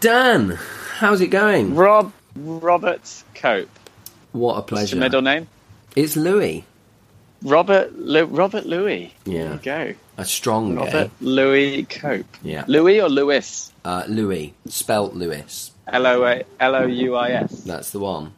Dan, how's it going? Rob Robert Cope. What a What's pleasure. your middle name? It's Louis. Robert Lu- Robert Louis. Yeah. There you A strong go. A. Louis Cope. Yeah. Louis or Louis? Uh, Louis, spelt Lewis. L O A L O U I S. That's the one.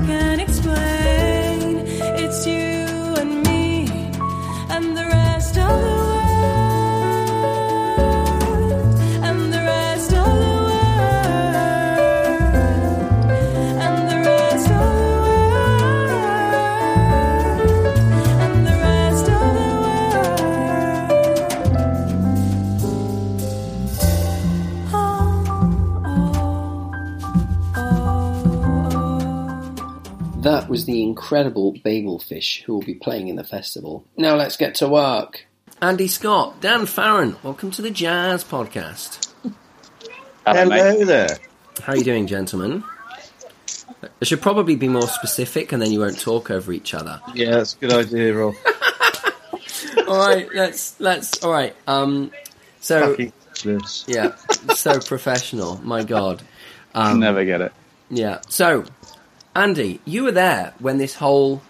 Adrenaline incredible Babelfish who will be playing in the festival. Now let's get to work. Andy Scott, Dan Farron, welcome to the Jazz Podcast. Hello. Hello there. How are you doing, gentlemen? I should probably be more specific, and then you won't talk over each other. Yeah, that's a good idea, Rob. all right, let's let's. All right. Um. So yeah, so professional. My God. I'll Um, never get it. Yeah. So, Andy, you were there when this whole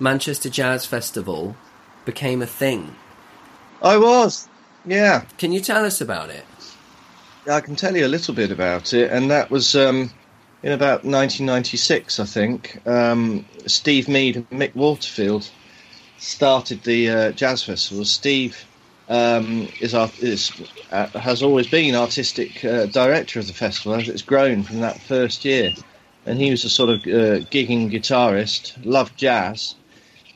Manchester Jazz Festival became a thing. I was. Yeah, Can you tell us about it? I can tell you a little bit about it, and that was um, in about 1996, I think. Um, Steve Mead and Mick Waterfield started the uh, jazz festival. Steve um, is, our, is uh, has always been artistic uh, director of the festival as it's grown from that first year, and he was a sort of uh, gigging guitarist, loved jazz.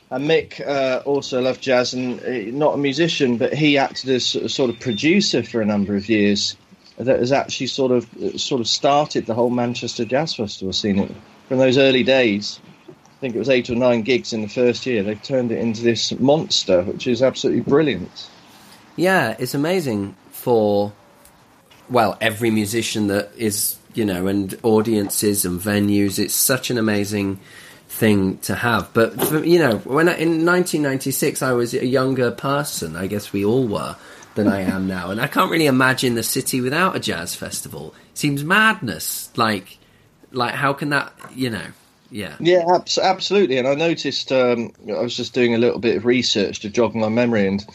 And Mick uh, also loved jazz, and uh, not a musician, but he acted as a sort of producer for a number of years. That has actually sort of uh, sort of started the whole Manchester Jazz Festival scene from those early days. I think it was eight or nine gigs in the first year. They've turned it into this monster, which is absolutely brilliant. Yeah, it's amazing for well every musician that is you know and audiences and venues. It's such an amazing thing to have. But for, you know, when I, in 1996 I was a younger person. I guess we all were than I am now, and I can't really imagine the city without a jazz festival. It seems madness. Like, like how can that? You know, yeah. Yeah, abs- absolutely. And I noticed um, I was just doing a little bit of research to jog my memory, and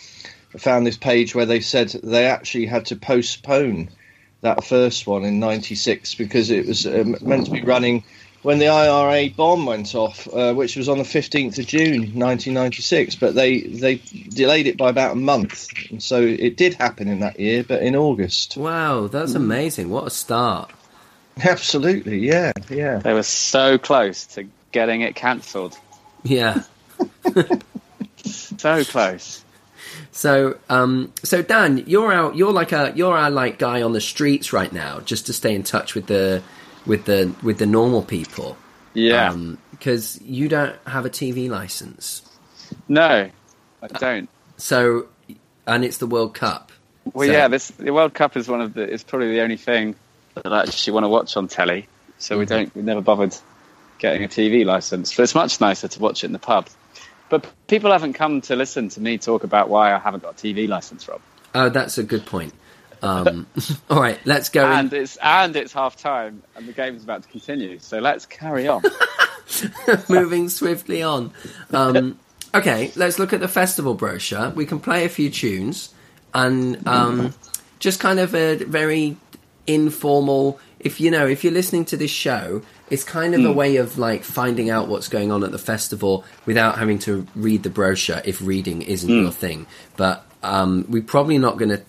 I found this page where they said they actually had to postpone that first one in '96 because it was um, meant to be running when the IRA bomb went off, uh, which was on the 15th of June 1996. But they they delayed it by about a month, and so it did happen in that year, but in August. Wow, that's amazing! What a start. Absolutely, yeah, yeah. They were so close to getting it cancelled. Yeah. So close. So, um, so Dan, you're out. You're like a you're our like guy on the streets right now, just to stay in touch with the with the with the normal people. Yeah. Um, because you don't have a TV license. no, I uh, don't. So, and it's the World Cup. Well, So- yeah, this the World Cup is one of the. It's probably the only thing that I actually want to watch on telly. So we mm. don't. We never bothered getting a TV license, but it's much nicer to watch it in the pub. But people haven't come to listen to me talk about why I haven't got a TV license, Rob. Oh, that's a good point. Um, all right, let's go. And in- it's and it's half time, and the game's about to continue. So let's carry on. moving swiftly on. Um, okay, let's look at the festival brochure. We can play a few tunes and um, just kind of a very informal. If you know, if you're listening to this show it's kind of a way of like finding out what's going on at the festival without having to read the brochure if reading isn't your thing. But um, we're probably not going to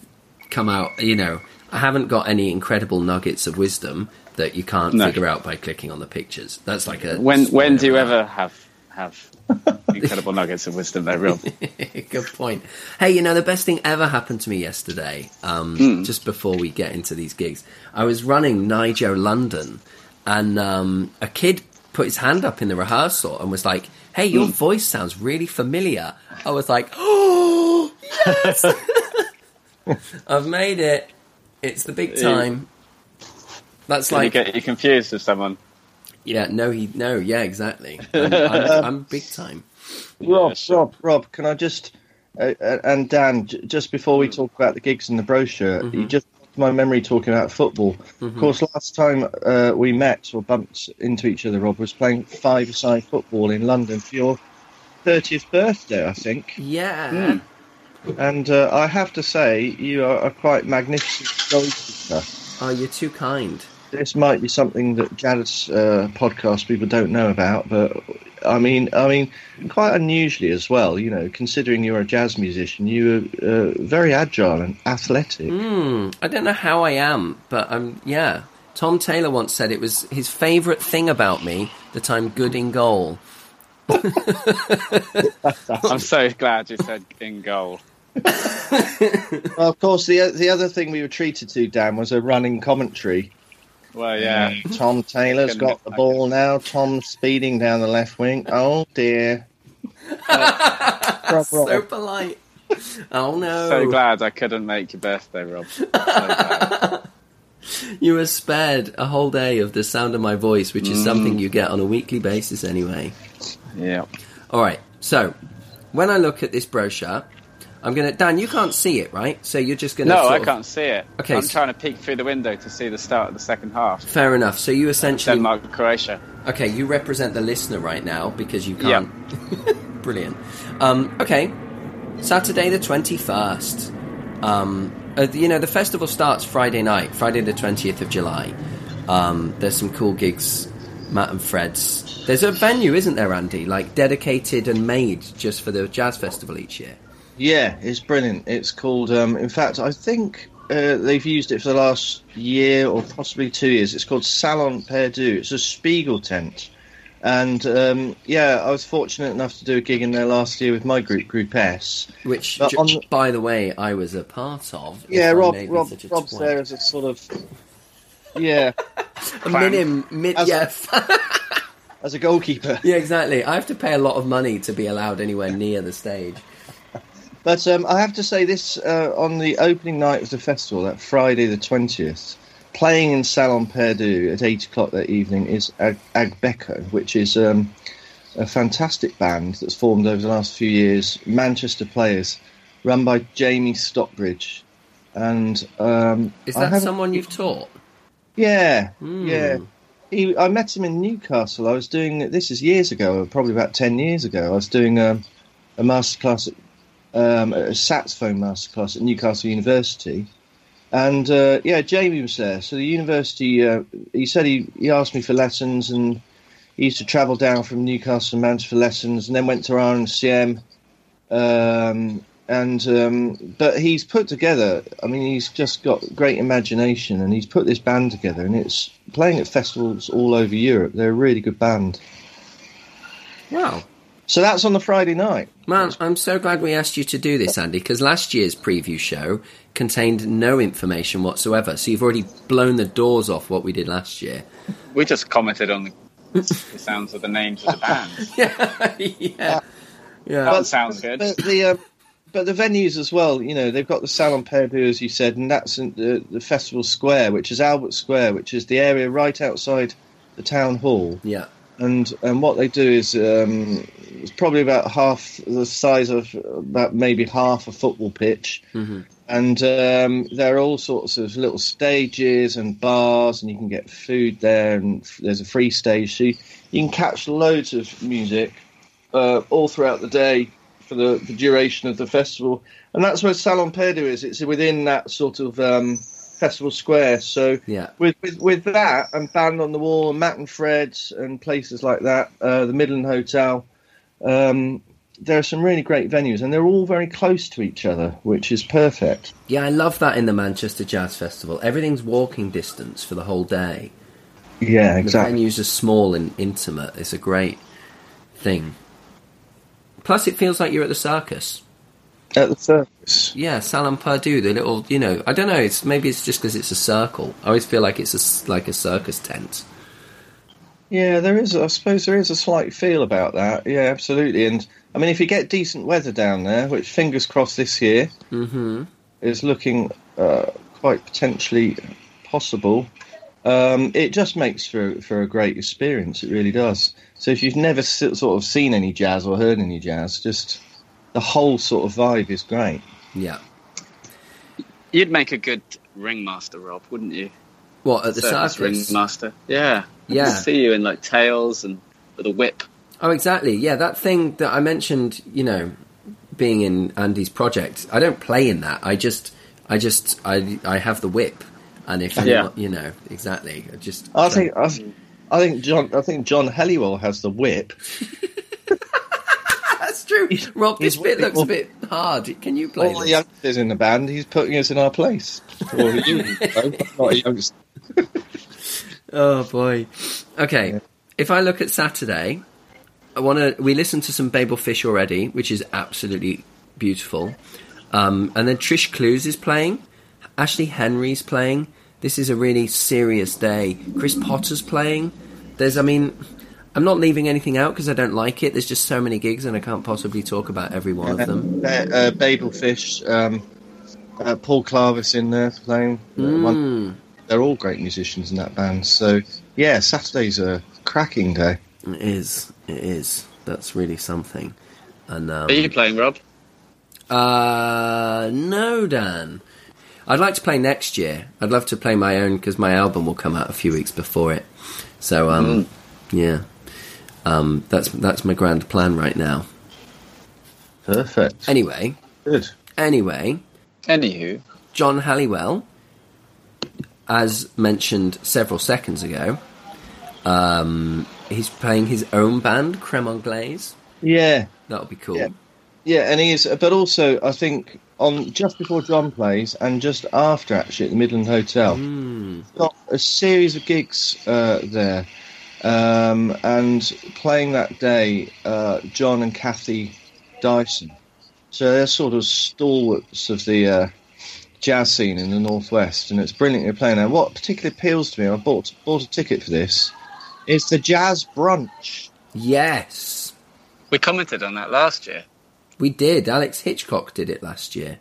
come out. You know, I haven't got any incredible nuggets of wisdom that you can't No. figure out by clicking on the pictures. That's like a When when do you ever have have incredible nuggets of wisdom? They're real. Good point. Hey, you know, the best thing ever happened to me yesterday, um, Hmm. just before we get into these gigs. I was running NYJO London, and um, a kid put his hand up in the rehearsal and was like, Hey, your Hmm. voice sounds really familiar. I was like, Oh, yes! I've made it. It's the big time. That's Did you like, get you confused with someone? yeah, no, he, no, yeah, exactly. I'm, I'm, I'm big time. Rob, Yeah. Rob, Rob, can I just uh, uh, and Dan, j- just before we talk about the gigs and the brochure, you just my memory talking about football. Of course, last time uh, we met or bumped into each other, Rob was playing five-a-side football in London for your thirtieth birthday, I think. Yeah. And uh, I have to say, you are a quite magnificent goalkeeper. Oh, you're too kind. This might be something that Jared's uh, podcast people don't know about, but I mean, I mean, quite unusually as well. You know, considering you're a jazz musician, you're uh, very agile and athletic. Hmm. I don't know how I am, but I'm yeah. Tom Taylor once said it was his favourite thing about me that I'm good in goal. I'm so glad you said in goal. Well, of course, the the other thing we were treated to, Dan, was a running commentary. Well, yeah. Tom Taylor's Couldn't got get the ball now. Tom's speeding down the left wing. Oh dear. Rob, So polite. Oh no! So glad I couldn't make your birthday, Rob. So. You were spared a whole day of the sound of my voice, which is something mm. you get on a weekly basis anyway. yeah. All right. So when I look at this brochure, I'm gonna. Dan, you can't see it, right? So you're just gonna. No, I of- can't see it. Okay, I'm so- trying to peek through the window to see the start of the second half. Fair enough. So you essentially. Denmark, Croatia. Okay, you represent the listener right now because you can't. Brilliant. Um, okay, Saturday the twenty first. Um, uh, you know the festival starts Friday night, Friday the twentieth of July. Um, there's some cool gigs, Matt and Fred's. There's a venue, isn't there, Andy? Like dedicated and made just for the jazz festival each year. Yeah, it's brilliant. It's called. Um, in fact, I think uh, they've used it for the last year or possibly two years. It's called Salon Perdu. It's a Spiegel tent, and um, yeah, I was fortunate enough to do a gig in there last year with my group, Group S. Which, j- on the- by the way, I was a part of. Yeah, Rob, Rob, a Rob's there as a sort of yeah, A minim, mid, As- yeah, as a goalkeeper. yeah, exactly. I have to pay a lot of money to be allowed anywhere near the stage. But um, I have to say this uh, on the opening night of the festival, that Friday the twentieth, playing in Salon Perdu at eight o'clock that evening is Ag- Agbeko, which is um, a fantastic band that's formed over the last few years, Manchester players, run by Jamie Stockbridge, and um, Is that someone you've taught? Yeah, Hmm. yeah. He, I met him in Newcastle. I was doing this is years ago, probably about ten years ago. I was doing um, a masterclass, at, um, a saxophone masterclass at Newcastle University, and uh, yeah, Jamie was there. So the university, uh, he said he, he asked me for lessons, and he used to travel down from Newcastle and Manchester for lessons, and then went to RNCM. Um, and um, but he's put together. I mean, he's just got great imagination, and he's put this band together, and it's playing at festivals all over Europe. They're a really good band. Wow. So that's on the Friday night. Man, I'm so glad we asked you to do this, Andy, because last year's preview show contained no information whatsoever. So you've already blown the doors off what we did last year. We just commented on the, the sounds of the names of the bands. yeah. yeah. Yeah. That sounds good. But the um, but the venues as well. You know, they've got the Salon Perdu, as you said, and that's in the, the festival square, which is Albert Square, which is the area right outside the town hall. Yeah. And and what they do is um, it's probably about half the size of about maybe half a football pitch, Mhm. and um, there are all sorts of little stages and bars, and you can get food there, and there's a free stage, so you, you can catch loads of music uh, all throughout the day for the, the duration of the festival, and that's where Salon Perdu is. It's within that sort of um, Festival Square. So Yeah. with, with with that and Band on the Wall, and Matt and Fred's, and places like that, uh, the Midland Hotel. Um, there are some really great venues, and they're all very close to each other, which is perfect. Yeah, I love that in the Manchester Jazz Festival. Everything's walking distance for the whole day. Yeah, exactly. The venues are small and intimate. It's a great thing. Plus, it feels like you're at the circus. At the circus. Yeah, Salon Perdu, the little, you know, I don't know. It's maybe it's just because it's a circle. I always feel like it's a like a circus tent. Yeah, there is. I suppose there is a slight feel about that. Yeah, absolutely. And I mean, if you get decent weather down there, which fingers crossed this year hmm is looking uh, quite potentially possible, um, it just makes for for a great experience. It really does. So if you've never sort of seen any jazz or heard any jazz, just the whole sort of vibe is great. Yeah. You'd make a good ringmaster, Rob, wouldn't you? What at the Circus circus? ringmaster. Yeah. I Yeah. can see you in like tails and with a whip. Oh, exactly. Yeah, that thing that I mentioned. You know, being in Andy's project. I don't play in that. I just, I just, I, I have the whip, and if Yeah. anyone, you know, exactly. I just. I think I, I think John I think John Helliwell has the whip. that's true. Rob, this he's bit looks a bit hard. Can you play All the this? youngsters in the band, he's putting us in our place. Or you, no, not a youngster. Oh boy. Okay. If I look at Saturday, I want to. We listened to some Babel Fish already, which is absolutely beautiful. Um, and then Trish Clowes is playing. Ashley Henry's playing. This is a really serious day. Chris Potter's playing. There's, I mean, I'm not leaving anything out because I don't like it. There's just so many gigs, and I can't possibly talk about every one of them. Uh, uh, Babelfish, um, uh, Paul Clarvis in there playing. Uh, one- Mm, they're all great musicians in that band. So yeah, Saturday's a cracking day. it is. It is. That's really something. And um, Are you playing, Rob? Uh, no, Dan. I'd like to play next year. I'd love to play my own because my album will come out a few weeks before it. So, um, yeah, um, that's that's my grand plan right now. Perfect. Anyway, Good. anyway, Anywho, John Helliwell, as mentioned several seconds ago, um, he's playing his own band, Creme Anglaise. Yeah, That'll be cool. Yeah. yeah, and he is. But also, I think on just before John plays and just after actually at the Midland Hotel, Mm, got a series of gigs uh, there. Um, and playing that day, uh, John and Kathy Dyson. So they're sort of stalwarts of the uh, jazz scene in the northwest, and it's brilliant they're playing there. What particularly appeals to me, I bought bought a ticket for this, is the jazz brunch. yes, we commented on that last year. we did. Alex Hitchcock did it last year.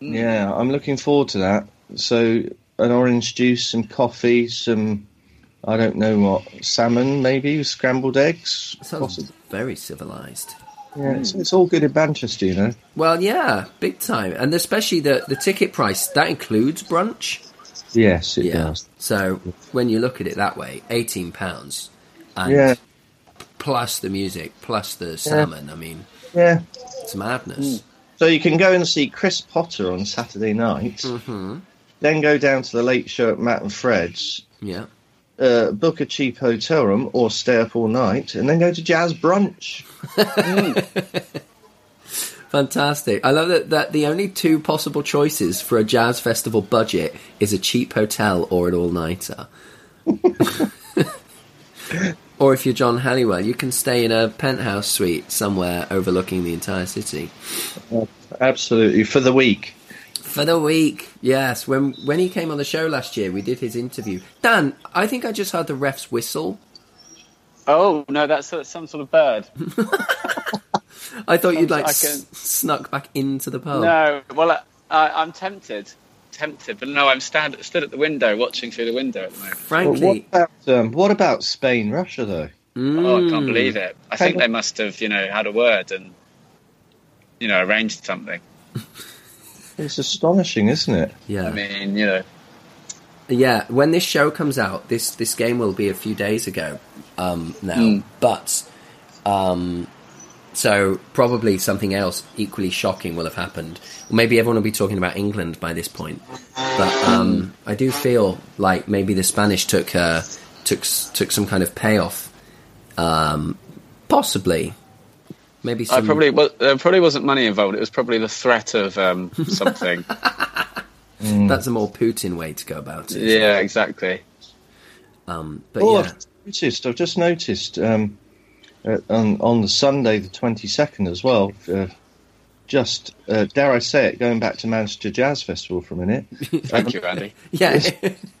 Yeah, I'm looking forward to that. So an orange juice, some coffee, some I don't know what salmon, maybe scrambled eggs. Sounds Possibly. very civilized. Yeah, it's, it's all good in Manchester, you know. Well, yeah, big time, and especially the the ticket price that includes brunch. Yes, it yeah. does. So when you look at it that way, eighteen pounds, and Yeah. plus the music, plus the salmon. I mean, Yeah. it's madness. So you can go and see Chris Potter on Saturday night, hmm then go down to the late show at Matt and Fred's, Yeah. Uh, book a cheap hotel room or stay up all night, and then go to jazz brunch. Fantastic. I love that, that the only two possible choices for a jazz festival budget is a cheap hotel or an all nighter. or if you're John Helliwell, you can stay in a penthouse suite somewhere overlooking the entire city. Absolutely for the week. For the week, yes. When when he came on the show last year, we did his interview. Dan, I think I just heard the ref's whistle. Oh no, that's some sort of bird. I thought you'd like I s- can- snuck back into the pub. No, well, I, I, I'm tempted, tempted, but no, I'm stand, stood at the window watching through the window at the moment. But what Frankly, about um, what about Spain, Russia though? Oh, I mm, can't believe it. I think they must have, you know, had a word and, you know, arranged something. It's astonishing, isn't it? Yeah, I mean, you know, yeah. When this show comes out, this this game will be a few days ago um, now. Mm. But um, so probably something else equally shocking will have happened. Maybe everyone will be talking about England by this point. But um, I do feel like maybe the Spanish took uh, took took some kind of payoff. Um, possibly, maybe I probably well, there probably wasn't money involved. It was probably the threat of um, something. That's a more Putin way to go about it. yeah, exactly. Um, but Oh, yeah, I've noticed. I've just noticed um, uh, on on the Sunday, the twenty second as well. Uh, just uh, dare I say it, going back to Manchester Jazz Festival for a minute. Thank you, Andy. yeah.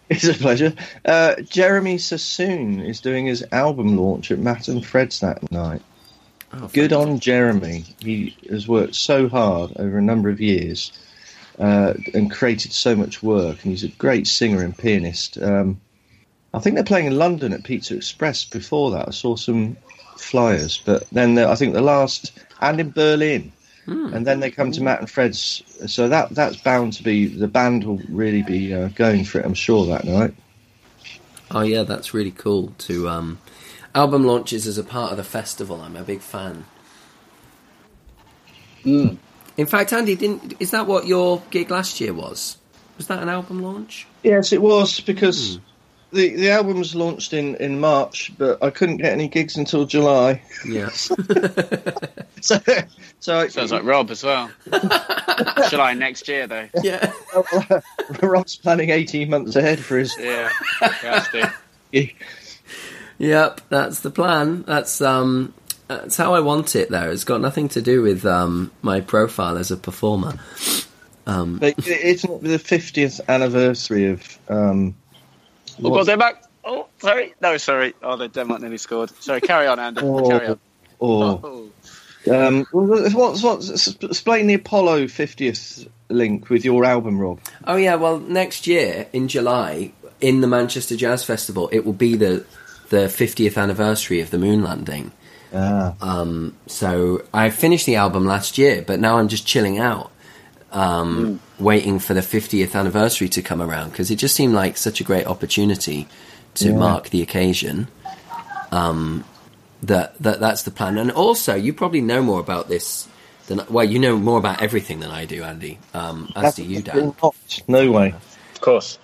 It's a pleasure. Uh, Jeremy Sassoon is doing his album launch at Matt and Fred's that night. Oh, Good on Jeremy. He has worked so hard over a number of years uh, and created so much work, and he's a great singer and pianist. Um, I think they're playing in London at Pizza Express before that. I saw some flyers, but then the, I think the last and in Berlin, and then they come to Matt and Fred's. So that that's bound to be the band will really be uh, going for it. I'm sure that night. Oh yeah, that's really cool to um, album launches as a part of the festival. I'm a big fan. Mm. In fact, Andy, didn't is that what your gig last year was? Was that an album launch? Yes, it was because the the album was launched in in March, but I couldn't get any gigs until July. Yeah. So, so I, Sounds like Rob as well. July next year, though. yeah. Rob's planning eighteen months ahead for his Yeah, he has to. gig. Yep, that's the plan. That's um that's how I want it though. It's got nothing to do with um my profile as a performer. Um But it's not the fiftieth anniversary of. Um, Oh, God, they're back. Oh, sorry. No, sorry. Oh, the Denmark nearly scored. Sorry, carry on, Andy. Carry on. or Oh. um, what's what's explain the Apollo fiftieth link with your album, Rob? Oh yeah, well next year in July in the Manchester Jazz Festival it will be the the 50th anniversary of the moon landing. Ah, Um, so I finished the album last year, but now I'm just chilling out, um, waiting for the 50th anniversary to come around because it just seemed like such a great opportunity to Yeah. mark the occasion. Um, that that that's the plan, and also you probably know more about this than well, you know more about everything than I do, Andy. Um, as do you, Dan. Not, no way. Of course.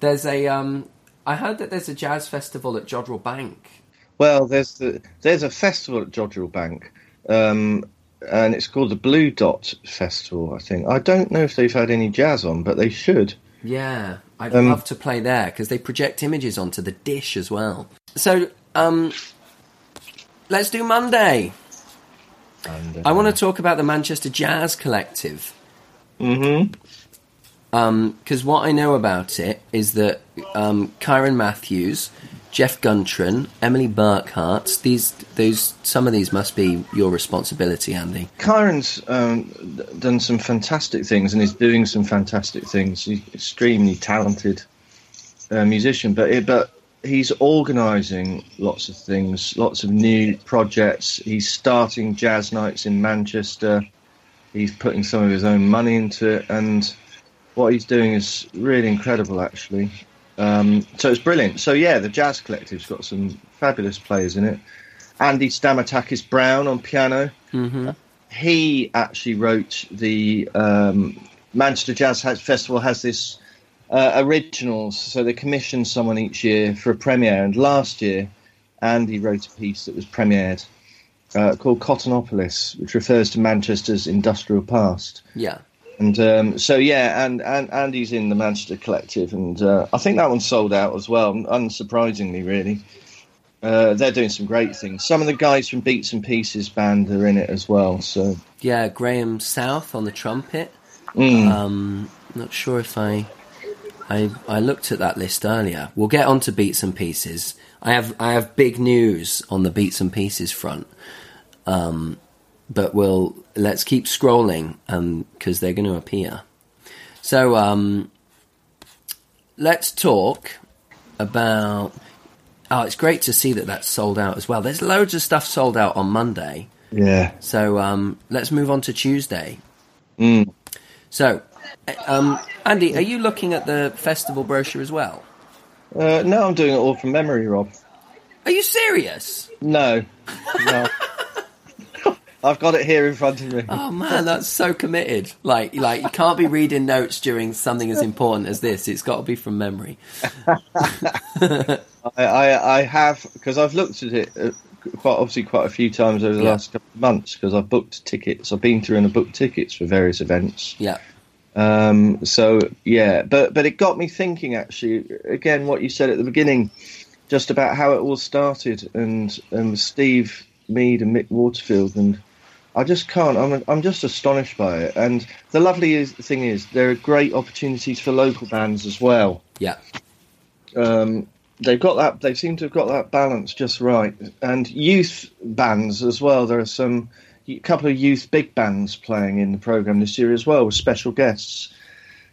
There's a um, I heard that there's a jazz festival at Jodrell Bank. Well, there's the there's a festival at Jodrell Bank, um, and it's called the Blue Dot Festival. I think I don't know if they've had any jazz on, but they should. Yeah, I'd Um, love to play there because they project images onto the dish as well. So, um, let's do Monday. Uh, I want to talk about the Manchester Jazz Collective Mm-hmm. Because what I know about it is that um, Kyron Matthews, Jeff Guntran, Emily Burkhart, these those some of these must be your responsibility, Andy. Kyron's um, done some fantastic things and is doing some fantastic things. He's extremely talented uh, musician, but it, but he's organising lots of things, lots of new projects. He's starting jazz nights in Manchester. He's putting some of his own money into it, and what he's doing is really incredible, actually. Um, so it's brilliant. So yeah, the Jazz Collective's got some fabulous players in it. Andy Stamatakis Brown on piano Mm-hmm. he actually wrote the um, Manchester Jazz Festival has this uh, originals, so they commission someone each year for a premiere. And last year, Andy wrote a piece that was premiered uh, called Cottonopolis, which refers to Manchester's industrial past. Yeah, And um, so, yeah, and, and Andy's in the Manchester Collective, and uh, I think that one sold out as well, unsurprisingly, really. Uh, they're doing some great things. Some of the guys from Beats and Pieces band are in it as well. So, yeah. Graham South on the trumpet. mm. Um, not sure if I, I, I looked at that list earlier. We'll get on to beats and pieces. I have, I have big news on the beats and pieces front. Um, but we'll let's keep scrolling, um, because they're going to appear. So, um, let's talk about. Oh, it's great to see that that's sold out as well. There's loads of stuff sold out on Monday. yeah. So um, let's move on to Tuesday. Mm. So, uh, um, Andy, are you looking at the festival brochure as well? Uh, no, I'm doing it all from memory, Rob. Are you serious? No, no. I've got it here in front of me. Oh man, that's so committed. Like, like you can't be reading notes during something as important as this. It's got to be from memory. I, I, I have because I've looked at it uh, quite obviously quite a few times over the Yeah. last couple of months because I've booked tickets. I've been through and I've booked tickets for various events. Yeah, Um, so yeah, but but it got me thinking actually. Again, what you said at the beginning, just about how it all started, and and Steve Mead and Mick Waterfield, and I just can't. I'm I'm just astonished by it. And the lovely is, thing is, there are great opportunities for local bands as well. yeah, Um, they've got that. They seem to have got that balance just right. And youth bands as well. There are some a couple of youth big bands playing in the program this year as well with special guests.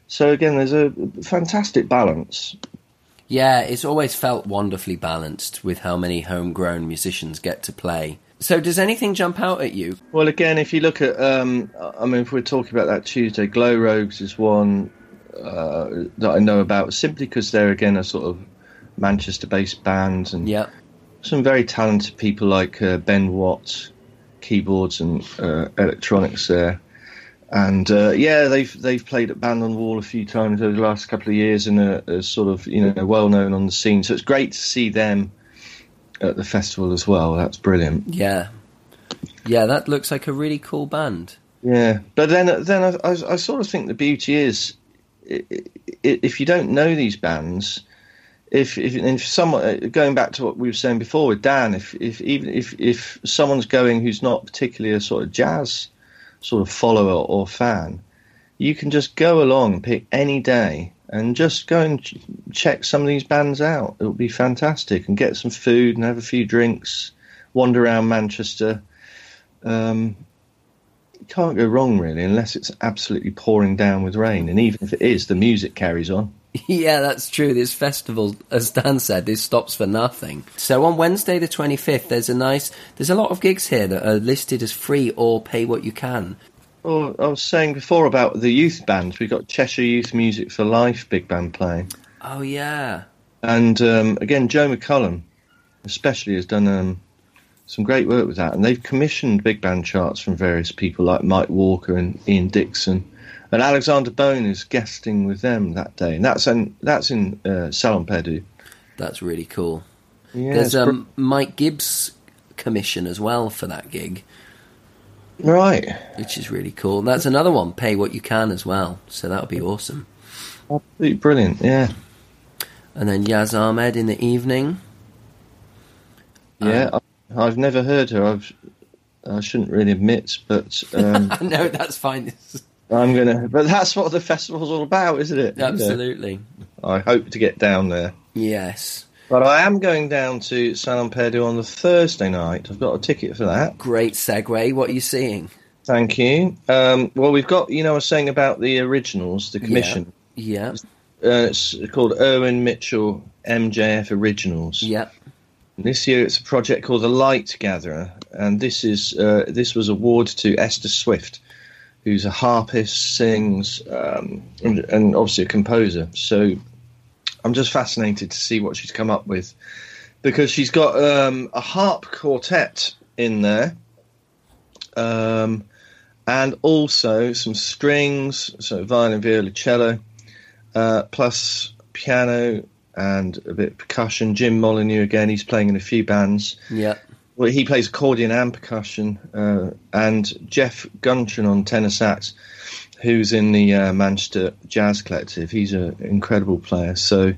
So again, there's a fantastic balance. yeah. It's always felt wonderfully balanced with how many homegrown musicians get to play. So, does anything jump out at you? Well, again, if you look at, um, I mean, if we're talking about that Tuesday, Glow Rogues is one uh, that I know about simply because they're again a sort of Manchester-based band and Yeah, some very talented people like uh, Ben Watt, keyboards and uh, electronics there. And uh, yeah, they've they've played at Band on Wall a few times over the last couple of years and are, are sort of you know well known on the scene. So it's great to see them at the festival as well. That's brilliant. yeah, yeah. That looks like a really cool band. Yeah, but then then I, I, I sort of think the beauty is if you don't know these bands, if if, if someone uh, going back to what we were saying before with Dan, if if even if if someone's going who's not particularly a sort of jazz sort of follower or fan, you can just go along, pick any day, and just go and ch- check some of these bands out. It'll be fantastic, and get some food and have a few drinks, wander around Manchester. Um, can't go wrong really, unless it's absolutely pouring down with rain. And even if it is, the music carries on. Yeah, that's true. This festival, as Dan said, this stops for nothing. So on Wednesday the 25th, there's a nice, there's a lot of gigs here that are listed as free or pay what you can. Well, I was saying before about the youth bands. We've got Cheshire Youth Music for Life big band playing, Oh yeah, and um, again Joe McCullum, especially has done um, some great work with that. And they've commissioned big band charts from various people like Mike Walker and Ian Dixon, and Alexander Bone is guesting with them that day, and that's in that's in uh, Salon Perdu. that's really cool. Yeah, there's um, Mike Gibbs commission as well for that gig, right. which is really cool. That's another one, pay what you can as well. So that'll be awesome. Absolutely brilliant, yeah. And then Yazz Ahmed in the evening. Yeah, I- I've never heard her. I've, I shouldn't really admit, but um, no, that's fine. I'm gonna. But that's what the festival's all about, isn't it? You know, Absolutely. I hope to get down there. Yes. But I am going down to Salon Perdu on the Thursday night. I've got a ticket for that. Great segue. What are you seeing? Thank you. Um, well, we've got, you know, I was saying about the originals, the commission. Yeah. Uh, it's called Irwin Mitchell MJF Originals. Yeah. This year it's a project called The Light Gatherer, and this is uh, this was awarded to Esther Swift, who's a harpist, sings, um, and, and obviously a composer. So I'm just fascinated to see what she's come up with, because she's got um, a harp quartet in there, um, and also some strings, so violin, viola, cello, uh, plus piano and a bit of percussion. Jim Molyneux again, he's playing in a few bands. Yeah. Well, he plays accordion and percussion, uh, and Jeff Guntran on tenor sax, who's in the uh, Manchester Jazz Collective. He's an incredible player. So,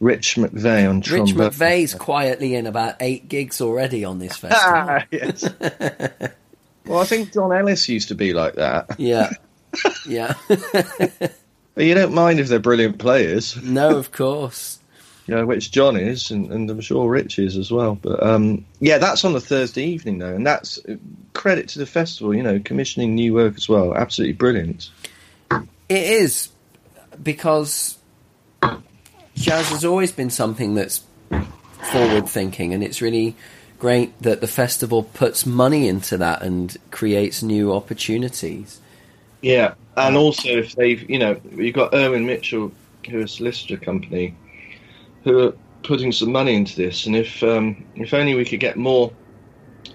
Rich McVeigh on trombone. Rich. McVeigh's quietly in about eight gigs already on this festival. Ah, yes. well, I think John Ellis used to be like that. yeah. Yeah. But you don't mind if they're brilliant players. no, of course. You know, which John is, and, and I'm sure Rich is as well. But um, yeah, that's on the Thursday evening though, and that's uh, credit to the festival. You know, commissioning new work as well. Absolutely brilliant. It is because jazz has always been something that's forward thinking, and it's really great that the festival puts money into that and creates new opportunities. Yeah, and also if they've, you know, you've got Irwin Mitchell, who is a solicitor company, who are putting some money into this, and if um, if only we could get more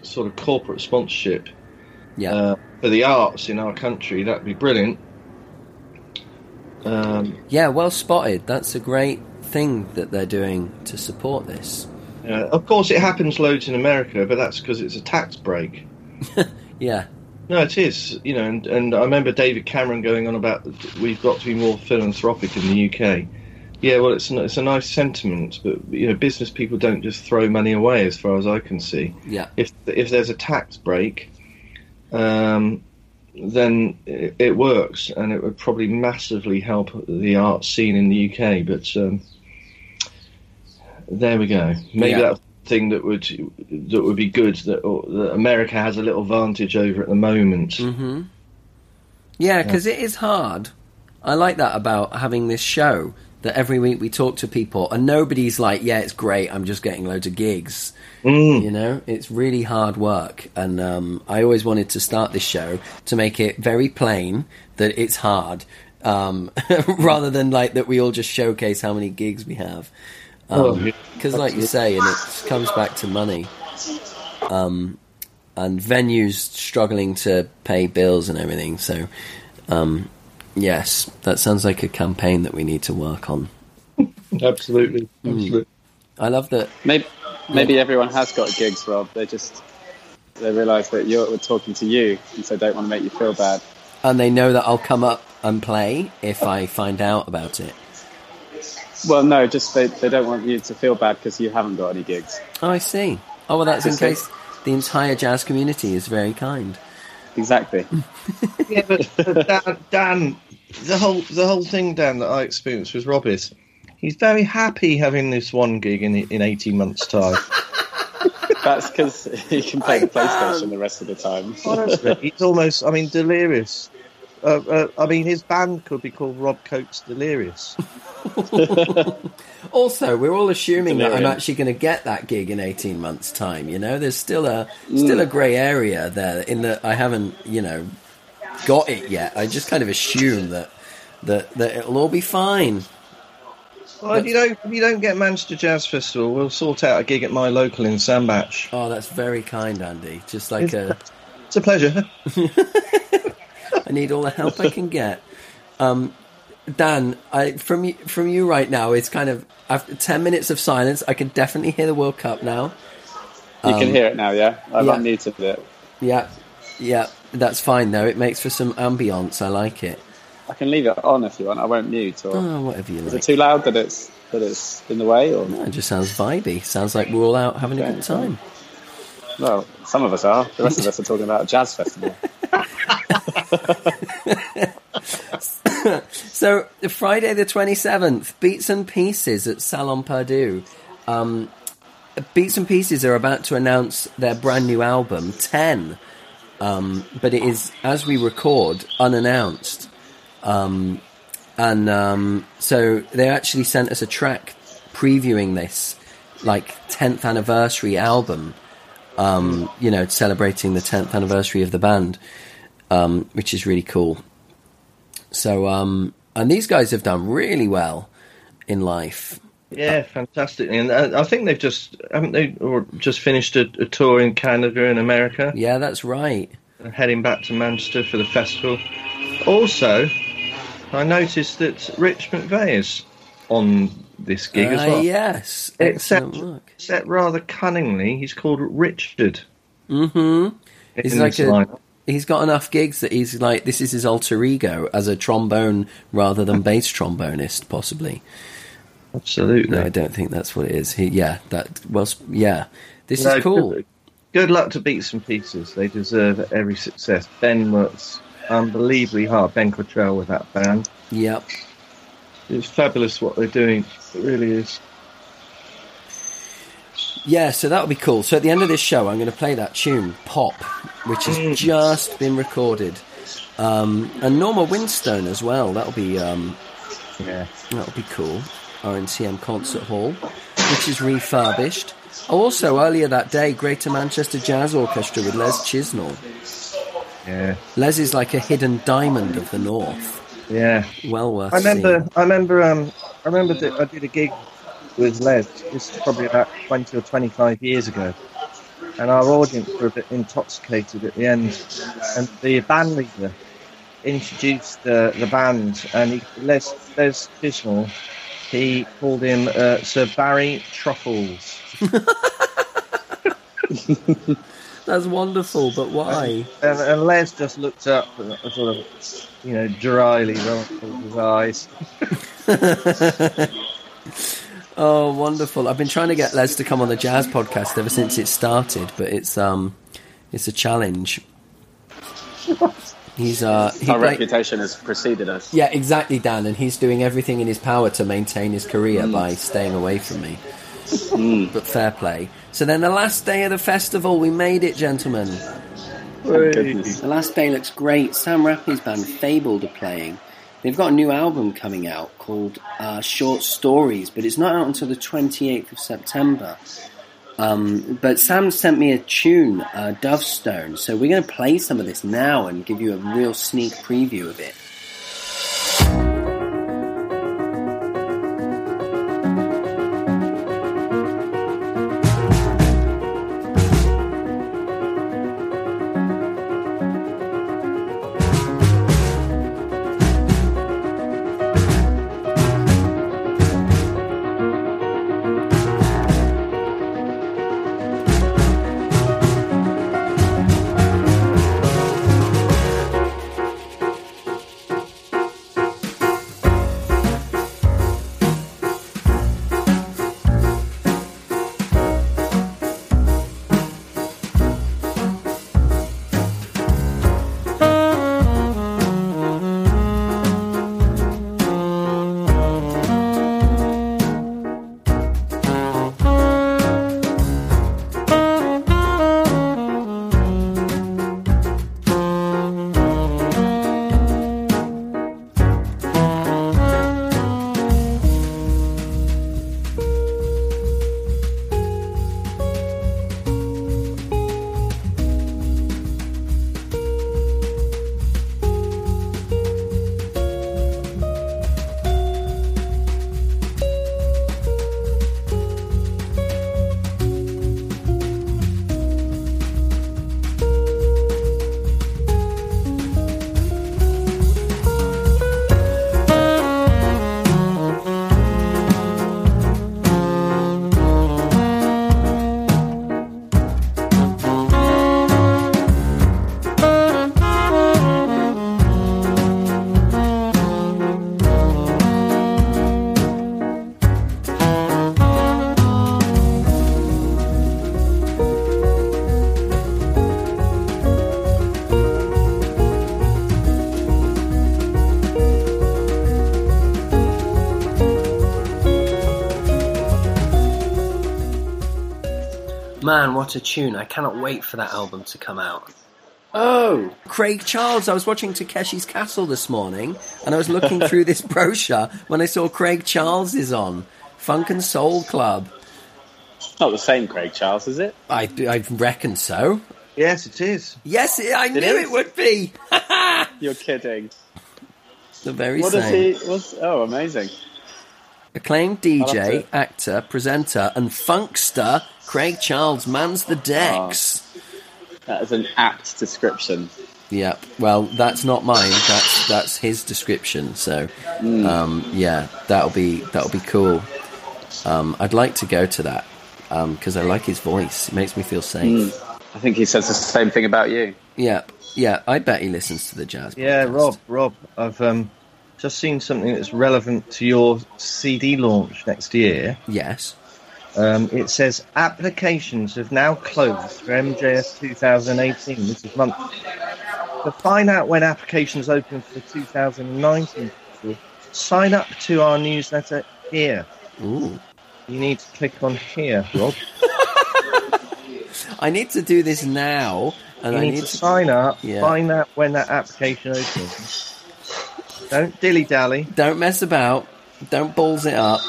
sort of corporate sponsorship Yeah. uh, for the arts in our country. That'd be brilliant. Um, Yeah, well spotted. That's a great thing that they're doing to support this. uh, of course, it happens loads in America, but that's because it's a tax break. Yeah. No, it is. You know, and, and I remember David Cameron going on about we've got to be more philanthropic in the UK. Yeah, well, it's a, it's a nice sentiment, but you know, business people don't just throw money away, as far as I can see. Yeah. If if there's a tax break, um, then it, it works, and it would probably massively help the art scene in the UK. But um, there we go. Maybe Yeah. that's the thing that would that would be good that, or, that America has a little vantage over at the moment. Mm-hmm. Yeah, because it is hard. I like that about having this show that every week we talk to people and nobody's like, yeah, it's great. I'm just getting loads of gigs. Mm. You know, it's really hard work. And um, I always wanted to start this show to make it very plain that it's hard. Um, rather than like that we all just showcase how many gigs we have. Oh, Because, yeah. like you say, and it comes back to money. Um, and venues struggling to pay bills and everything. So, um, yes, that sounds like a campaign that we need to work on. Absolutely, hmm. absolutely. I love that. Maybe maybe everyone has got gigs, Rob. They just they realise that you're we're talking to you, and so don't want to make you feel bad. And they know that I'll come up and play if I find out about it. Well, no, just they, they don't want you to feel bad because you haven't got any gigs. Oh, I see. Oh, well, that's in case the entire jazz community is very kind. Exactly. Yeah, but, but Dan, Dan, the whole the whole thing, Dan, that I experienced with Rob is he's very happy having this one gig in in eighteen months' time. That's because he can play the PlayStation the rest of the time. Honestly, he's almost, I mean, delirious. Uh, uh, I mean, his band could be called Rob Cope's Delirious. Also, we're all assuming that I'm actually going to get that gig in 18 months' time. You know, there's still a still a grey area there in that I haven't, you know, got it yet. I just kind of assume that that that it'll all be fine. Well, if you don't, if you don't get Manchester Jazz Festival, we'll sort out a gig at my local in Sandbach. Oh, that's very kind, Andy. Just like a, It's a pleasure. I need all the help I can get. Um, Dan, I, from you, from you right now, it's kind of after 10 minutes of silence. I can definitely hear the World Cup now. You can Um, hear it now, yeah? I've yeah. unmuted it. Yeah, yeah, that's fine though. It makes for some ambience. I like it. I can leave it on if you want. I won't mute. Or Oh, whatever you is it too loud that it's that it's in the way? Or No, it just sounds vibey. Sounds like we're all out having a good time. well, some of us are. The rest of us are talking about a jazz festival. So, Friday the 27th, Beats and Pieces at Salon Perdu. Um, Beats and Pieces are about to announce their brand new album, 10. Um, but it is, as we record, unannounced. Um, and um, so they actually sent us a track previewing this, like, 10th anniversary album, um, you know, celebrating the 10th anniversary of the band, um, which is really cool. So, um, and these guys have done really well in life. Yeah, fantastic. And uh, I think they've just haven't they, or just finished a, a tour in Canada and America. Yeah, that's right. heading back to Manchester for the festival. Also, I noticed that Rich McVeigh is on this gig as Uh, well. yes, Except, except rather cunningly, he's called Richard. Mm-hmm. He's like a, lineup. He's got enough gigs that he's like this is his alter ego as a trombone rather than bass trombonist, possibly. Absolutely. No, I don't think that's what it is. He, yeah, that well, yeah, this No, is cool. Good, good luck to Beats and Pieces. They deserve every success. Ben works unbelievably hard. Ben Cottrell with that band. Yep. It's fabulous what they're doing. It really is. Yeah, so that'll be cool. So at the end of this show, I'm going to play that tune, Pop, which has Mm. just been recorded, um, and Norma Winstone as well. That'll be um, Yeah. that'll be cool. RNCM Concert Hall, which is refurbished. Oh, also earlier that day, Greater Manchester Jazz Orchestra with Les Chisnall. Yeah. Les is like a hidden diamond of the north. Yeah. Well worth. I remember. seeing. I remember. Um, I remember that I did a gig with Les. This is probably about twenty or twenty-five years ago, and our audience were a bit intoxicated at the end. And the band leader introduced uh, the band, and he, Les, Les Chisnall, he called him uh, Sir Barry Truffles. That's wonderful, but why? And, and Les just looked up sort of, you know, dryly rolled his eyes. Oh, wonderful! I've been trying to get Les to come on the jazz podcast ever since it started, but it's um, it's a challenge. He's uh, he Our play- reputation has preceded us. yeah, exactly, Dan, and he's doing everything in his power to maintain his career by staying away from me. But fair play. So then, the last day of the festival, we made it, gentlemen. Thank goodness. The last day looks great. Sam Rapley's band Fabled are playing. They've got a new album coming out called uh, Short Stories, but it's not out until the 28th of September. Um, but Sam sent me a tune, uh, Dovestone, so we're going to play some of this now and give you a real sneak preview of it. Man, what a tune. I cannot wait for that album to come out. Oh, Craig Charles. I was watching Takeshi's Castle this morning and I was looking through this brochure when I saw Craig Charles is on Funk and Soul Club. Not the same Craig Charles, is it? I, I reckon so. Yes, it is. Yes, I knew is? it would be. You're kidding. the very What does same. he? What's, oh, amazing. Acclaimed DJ, actor, presenter, and funkster Craig Charles mans the decks. That is an apt description. Yeah, well, that's not mine. That's that's his description. So, um, yeah, that'll be that'll be cool. Um, I'd like to go to that because I like his voice. It makes me feel safe. I think he says the same thing about you. Yeah, yeah. I bet he listens to the jazz. Yeah, podcast. Rob, Rob, I've um, just seen something that's relevant to your CD launch next year. Yes. Um, it says applications have now closed for MJF 2018. This is month. To find out when applications open for the 2019 festival, sign up to our newsletter here. Ooh. You need to click on here, Rob. I need to do this now, and You I need, need to to. sign up, Yeah. find out when that application opens. Don't dilly dally. Don't mess about. Don't balls it up.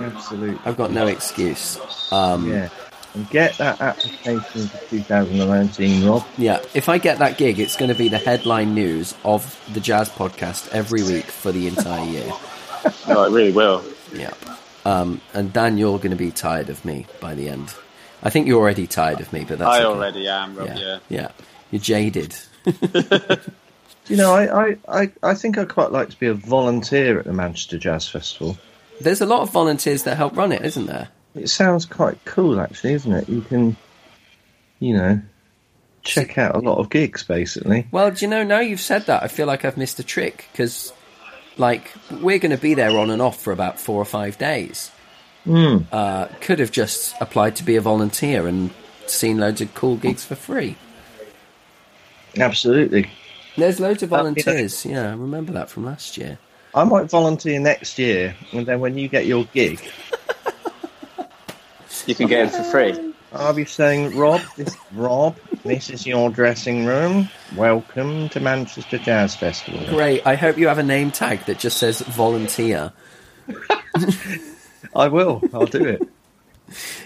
Absolutely. I've got no excuse. Um, Yeah. And get that application for 2019, Rob. Yeah, if I get that gig, it's going to be the headline news of the jazz podcast every week for the entire year. Oh, it really will. Yeah. Um, and Dan, you're going to be tired of me by the end. I think you're already tired of me, but that's I okay. already am, Rob. Yeah, Yeah. yeah. You're jaded. You know, I, I, I, I think I'd quite like to be a volunteer at the Manchester Jazz Festival. There's a lot of volunteers that help run it, isn't there? It sounds quite cool, actually, isn't it? You can, you know, check out a lot of gigs, basically. Well, do you know, now you've said that, I feel like I've missed a trick because, like, we're going to be there on and off for about four or five days. Mm. Uh, could have just applied to be a volunteer and seen loads of cool gigs for free. Absolutely. There's loads of Uh, yeah. volunteers. Yeah, I remember that from last year. I might volunteer next year, and then when you get your gig, You can get in for free. I'll be saying, Rob, this Rob, this is your dressing room. Welcome to Manchester Jazz Festival. Great. I hope you have a name tag that just says volunteer. I will. I'll do it.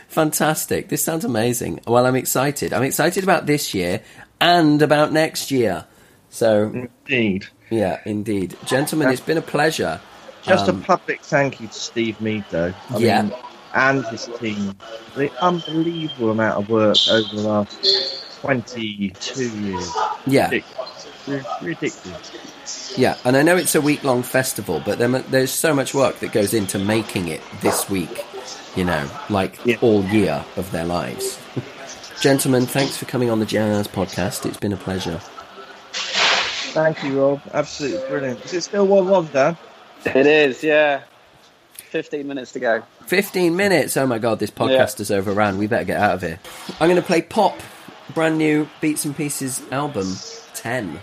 Fantastic. This sounds amazing. Well, I'm excited. I'm excited about this year and about next year. So, Indeed. Yeah, indeed. Gentlemen, it's been a pleasure. Just Um, a public thank you to Steve Mead, though. I Yeah. mean, and his team. The unbelievable amount of work over the last 22 years. Yeah, Ridiculous. Ridiculous. yeah. And I know it's a week long festival, but there, there's so much work that goes into making it this week, you know, like Yeah. all year of their lives. Gentlemen, thanks for coming on the Jazz podcast. It's been a pleasure. Thank you, Rob. Absolutely brilliant. Is it still 1 1, Dan? It is, yeah. 15 minutes to go. 15 minutes. Oh my god, this podcast has overran. We better get out of here. I'm going to play Pop, brand new Beats and Pieces album 10.